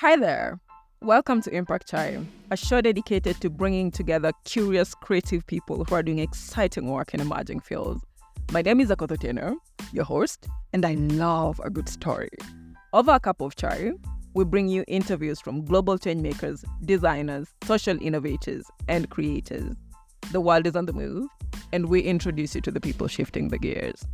Hi there. Welcome to Impact Chai, a show dedicated to bringing together curious, creative people who are doing exciting work in emerging fields. My name is Akoto Teno, your host, and I love a good story. Over a cup of chai, we bring you interviews from global change makers, designers, social innovators, and creators. The world is on the move, and we introduce you to the people shifting the gears.